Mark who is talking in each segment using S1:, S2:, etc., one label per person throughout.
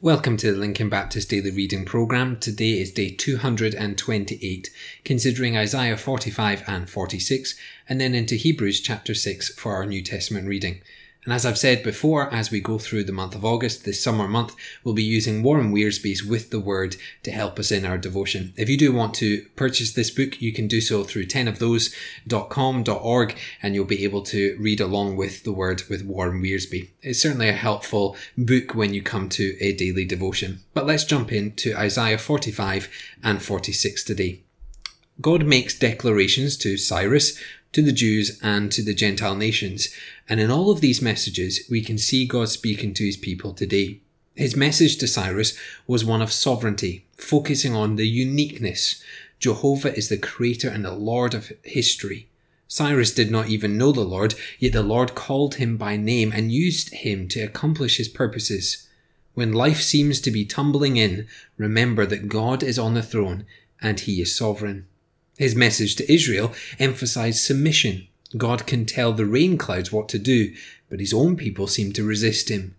S1: Welcome to the Lincoln Baptist Daily Reading Program. Today is day 228, considering Isaiah 45 and 46, and then into Hebrews chapter 6 for our New Testament reading. And as I've said before, as we go through the month of August, this summer month, we'll be using Warren Wiersbe's With the Word to help us in our devotion. If you do want to purchase this book, you can do so through 10ofthose.com.org and you'll be able to read along with the Word with Warren Wiersbe. It's certainly a helpful book when you come to a daily devotion. But let's jump into Isaiah 45 and 46 today. God makes declarations to Cyrus to the Jews and to the Gentile nations. And in all of these messages, we can see God speaking to his people today. His message to Cyrus was one of sovereignty, focusing on the uniqueness. Jehovah is the creator and the Lord of history. Cyrus did not even know the Lord, yet the Lord called him by name and used him to accomplish his purposes. When life seems to be tumbling in, remember that God is on the throne and he is sovereign. His message to Israel emphasized submission. God can tell the rain clouds what to do, but his own people seem to resist him.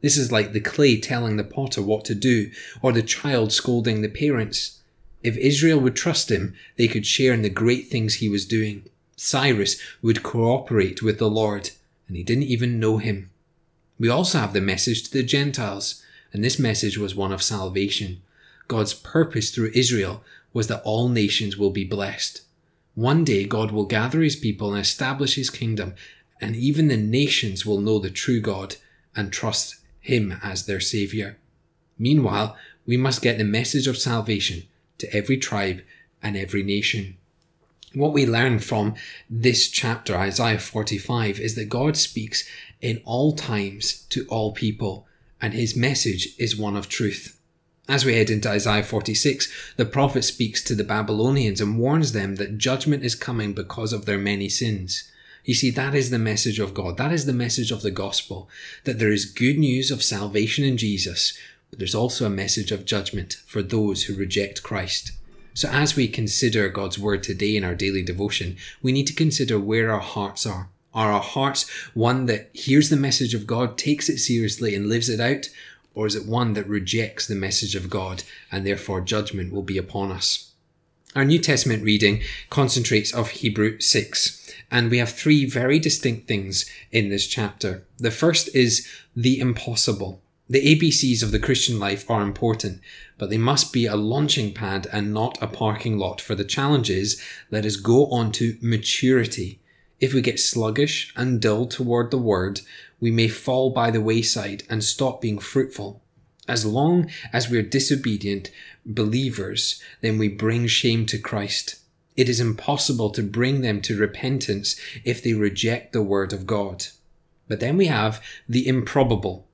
S1: This is like the clay telling the potter what to do, or the child scolding the parents. If Israel would trust him, they could share in the great things he was doing. Cyrus would cooperate with the Lord, and he didn't even know him. We also have the message to the Gentiles, and this message was one of salvation. God's purpose through Israel was that all nations will be blessed. One day God will gather his people and establish his kingdom, and even the nations will know the true God and trust him as their Saviour. Meanwhile, we must get the message of salvation to every tribe and every nation. What we learn from this chapter, Isaiah 45, is that God speaks in all times to all people, and his message is one of truth. As we head into Isaiah 46, the prophet speaks to the Babylonians and warns them that judgment is coming because of their many sins. You see, that is the message of God. That is the message of the gospel, that there is good news of salvation in Jesus, but there's also a message of judgment for those who reject Christ. So as we consider God's word today in our daily devotion, we need to consider where our hearts are. Are our hearts one that hears the message of God, takes it seriously and lives it out? Or is it one that rejects the message of God and therefore judgment will be upon us? Our New Testament reading concentrates of Hebrew 6, and we have three very distinct things in this chapter. The first is the impossible. The ABCs of the Christian life are important, but they must be a launching pad and not a parking lot for the challenges. Let us go on to maturity. If we get sluggish and dull toward the word, we may fall by the wayside and stop being fruitful. As long as we are disobedient believers, then we bring shame to Christ. It is impossible to bring them to repentance if they reject the word of God. But then we have the improbable.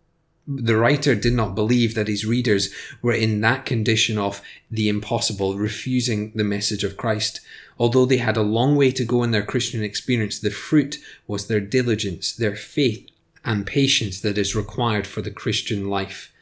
S1: The writer did not believe that his readers were in that condition of the impossible, refusing the message of Christ. Although they had a long way to go in their Christian experience, the fruit was their diligence, their faith, and patience that is required for the Christian life.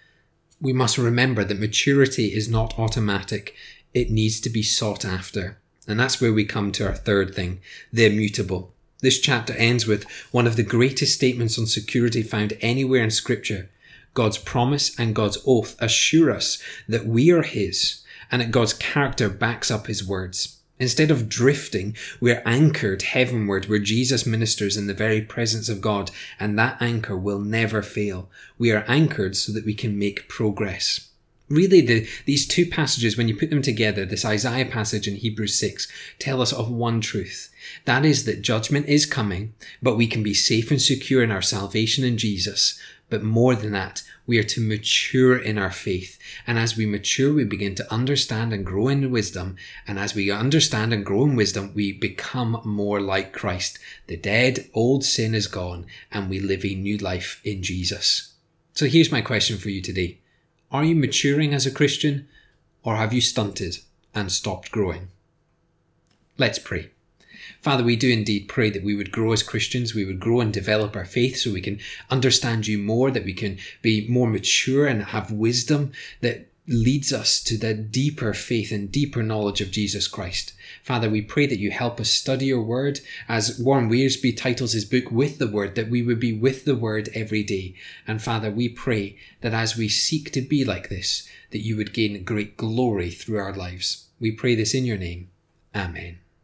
S1: We must remember that maturity is not automatic, it needs to be sought after. And that's where we come to our third thing the immutable. This chapter ends with one of the greatest statements on security found anywhere in Scripture. God's promise and God's oath assure us that we are His and that God's character backs up His words. Instead of drifting, we're anchored heavenward where Jesus ministers in the very presence of God, and that anchor will never fail. We are anchored so that we can make progress. Really, the, these two passages, when you put them together, this Isaiah passage and Hebrews 6, tell us of one truth. That is that judgment is coming, but we can be safe and secure in our salvation in Jesus. But more than that, we are to mature in our faith. And as we mature, we begin to understand and grow in wisdom. And as we understand and grow in wisdom, we become more like Christ. The dead, old sin is gone, and we live a new life in Jesus. So here's my question for you today. Are you maturing as a Christian, or have you stunted and stopped growing? Let's pray. Father, we do indeed pray that we would grow as Christians, we would grow and develop our faith so we can understand you more, that we can be more mature and have wisdom, that leads us to the deeper faith and deeper knowledge of Jesus Christ. Father, we pray that you help us study your word, as Warren Wiersbe titles his book With the Word, that we would be with the word every day. And Father, we pray that as we seek to be like this, that you would gain great glory through our lives. We pray this in your name. Amen.